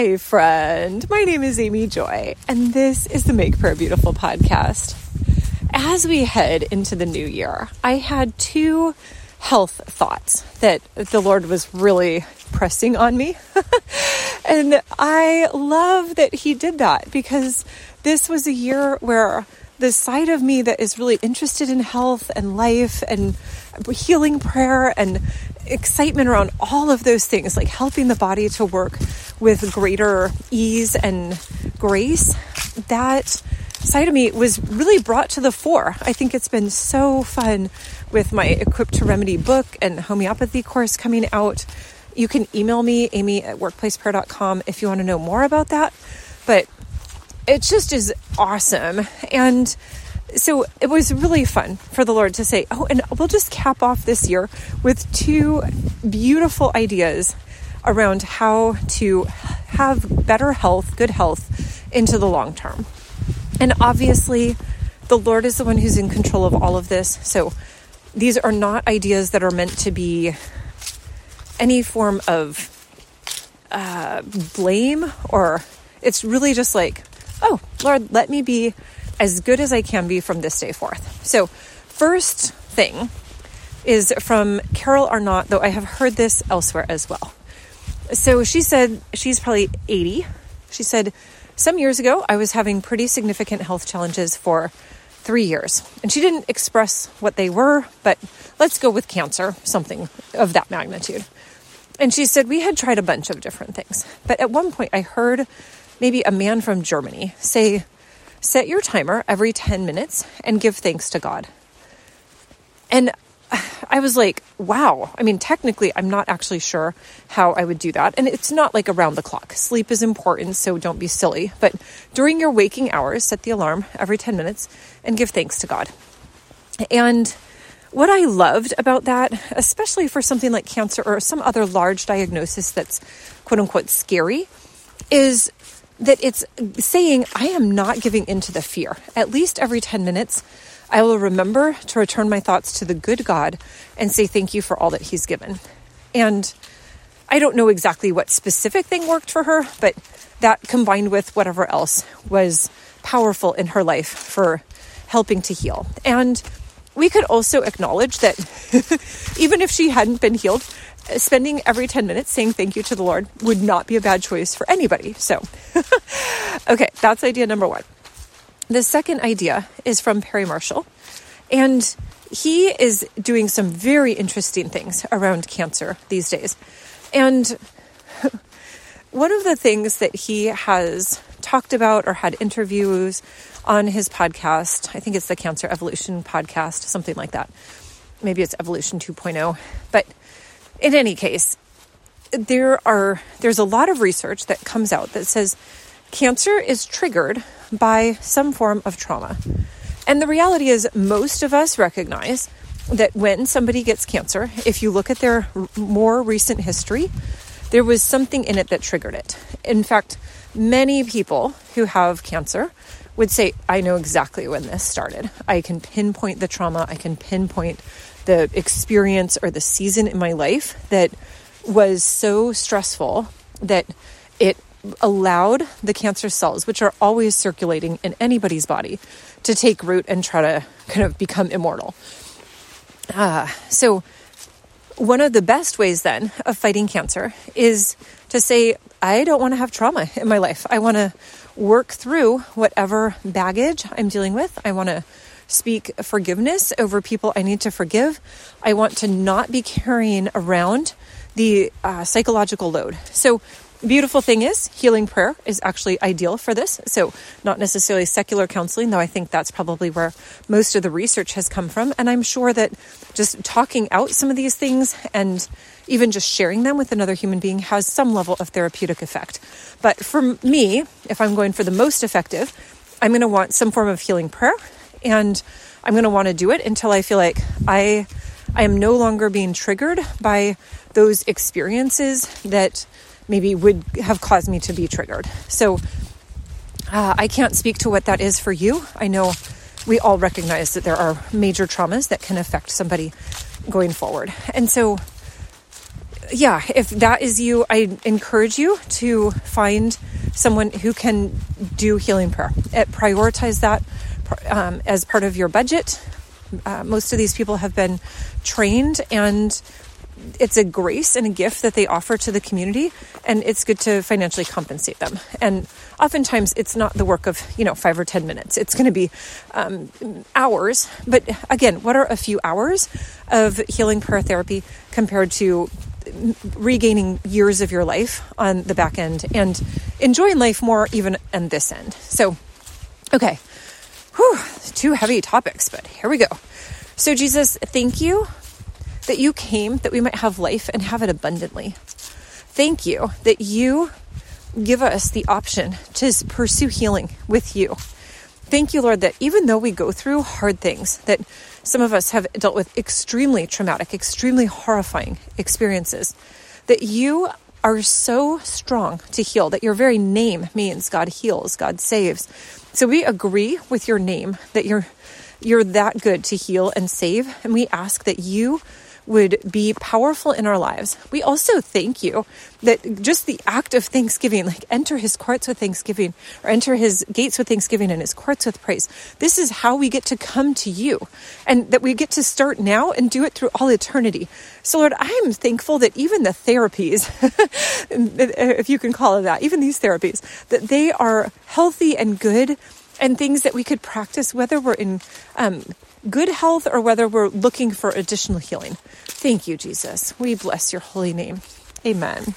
Hi, friend. My name is Amy Joy, and this is the Make Prayer Beautiful podcast. As we head into the new year, I had two health thoughts that the Lord was really pressing on me. and I love that He did that because this was a year where the side of me that is really interested in health and life and healing prayer and excitement around all of those things, like helping the body to work with greater ease and grace, that side of me was really brought to the fore. I think it's been so fun with my Equipped to Remedy book and homeopathy course coming out. You can email me, amy at workplaceprayer.com, if you want to know more about that. But it just is awesome. And so it was really fun for the Lord to say, Oh, and we'll just cap off this year with two beautiful ideas around how to have better health, good health into the long term. And obviously, the Lord is the one who's in control of all of this. So these are not ideas that are meant to be any form of uh, blame or it's really just like, oh, Lord, let me be as good as I can be from this day forth. So, first thing is from Carol Arnott, though I have heard this elsewhere as well. So, she said she's probably 80. She said, Some years ago, I was having pretty significant health challenges for three years. And she didn't express what they were, but let's go with cancer, something of that magnitude. And she said, We had tried a bunch of different things. But at one point, I heard maybe a man from Germany say, Set your timer every 10 minutes and give thanks to God. And I was like, wow. I mean, technically, I'm not actually sure how I would do that. And it's not like around the clock. Sleep is important, so don't be silly. But during your waking hours, set the alarm every 10 minutes and give thanks to God. And what I loved about that, especially for something like cancer or some other large diagnosis that's quote unquote scary, is that it's saying, I am not giving into the fear. At least every 10 minutes, I will remember to return my thoughts to the good God and say thank you for all that He's given. And I don't know exactly what specific thing worked for her, but that combined with whatever else was powerful in her life for helping to heal. And we could also acknowledge that even if she hadn't been healed, spending every 10 minutes saying thank you to the Lord would not be a bad choice for anybody. So, okay, that's idea number one. The second idea is from Perry Marshall, and he is doing some very interesting things around cancer these days. And one of the things that he has talked about or had interviews on his podcast, I think it's the Cancer Evolution podcast, something like that. Maybe it's Evolution 2.0. But in any case, there are there's a lot of research that comes out that says cancer is triggered by some form of trauma. And the reality is most of us recognize that when somebody gets cancer, if you look at their more recent history, there was something in it that triggered it. In fact, many people who have cancer would say, I know exactly when this started. I can pinpoint the trauma, I can pinpoint the experience or the season in my life that was so stressful that it allowed the cancer cells, which are always circulating in anybody's body, to take root and try to kind of become immortal. Uh, so, one of the best ways then of fighting cancer is to say, I don't want to have trauma in my life. I want to work through whatever baggage I'm dealing with. I want to speak forgiveness over people I need to forgive. I want to not be carrying around the uh, psychological load. So, beautiful thing is, healing prayer is actually ideal for this. So, not necessarily secular counseling, though I think that's probably where most of the research has come from. And I'm sure that just talking out some of these things and even just sharing them with another human being has some level of therapeutic effect. But for me, if I'm going for the most effective, I'm going to want some form of healing prayer and I'm going to want to do it until I feel like I I am no longer being triggered by those experiences that maybe would have caused me to be triggered. So uh, I can't speak to what that is for you. I know we all recognize that there are major traumas that can affect somebody going forward. And so yeah, if that is you, I encourage you to find someone who can do healing prayer. Prioritize that um, as part of your budget. Uh, most of these people have been trained and it's a grace and a gift that they offer to the community and it's good to financially compensate them. And oftentimes it's not the work of you know five or ten minutes. It's going to be um, hours. But again what are a few hours of healing prayer therapy compared to regaining years of your life on the back end? And enjoying life more even on this end. So okay Whew, two heavy topics but here we go so jesus thank you that you came that we might have life and have it abundantly. Thank you that you give us the option to pursue healing with you. Thank you, Lord, that even though we go through hard things, that some of us have dealt with extremely traumatic, extremely horrifying experiences, that you are so strong to heal, that your very name means God heals, God saves. So we agree with your name that you're you're that good to heal and save, and we ask that you would be powerful in our lives. We also thank you that just the act of thanksgiving, like enter his courts with thanksgiving or enter his gates with thanksgiving and his courts with praise. This is how we get to come to you and that we get to start now and do it through all eternity. So, Lord, I am thankful that even the therapies, if you can call it that, even these therapies, that they are healthy and good and things that we could practice, whether we're in um, good health or whether we're looking for additional healing. Thank you, Jesus. We bless your holy name. Amen.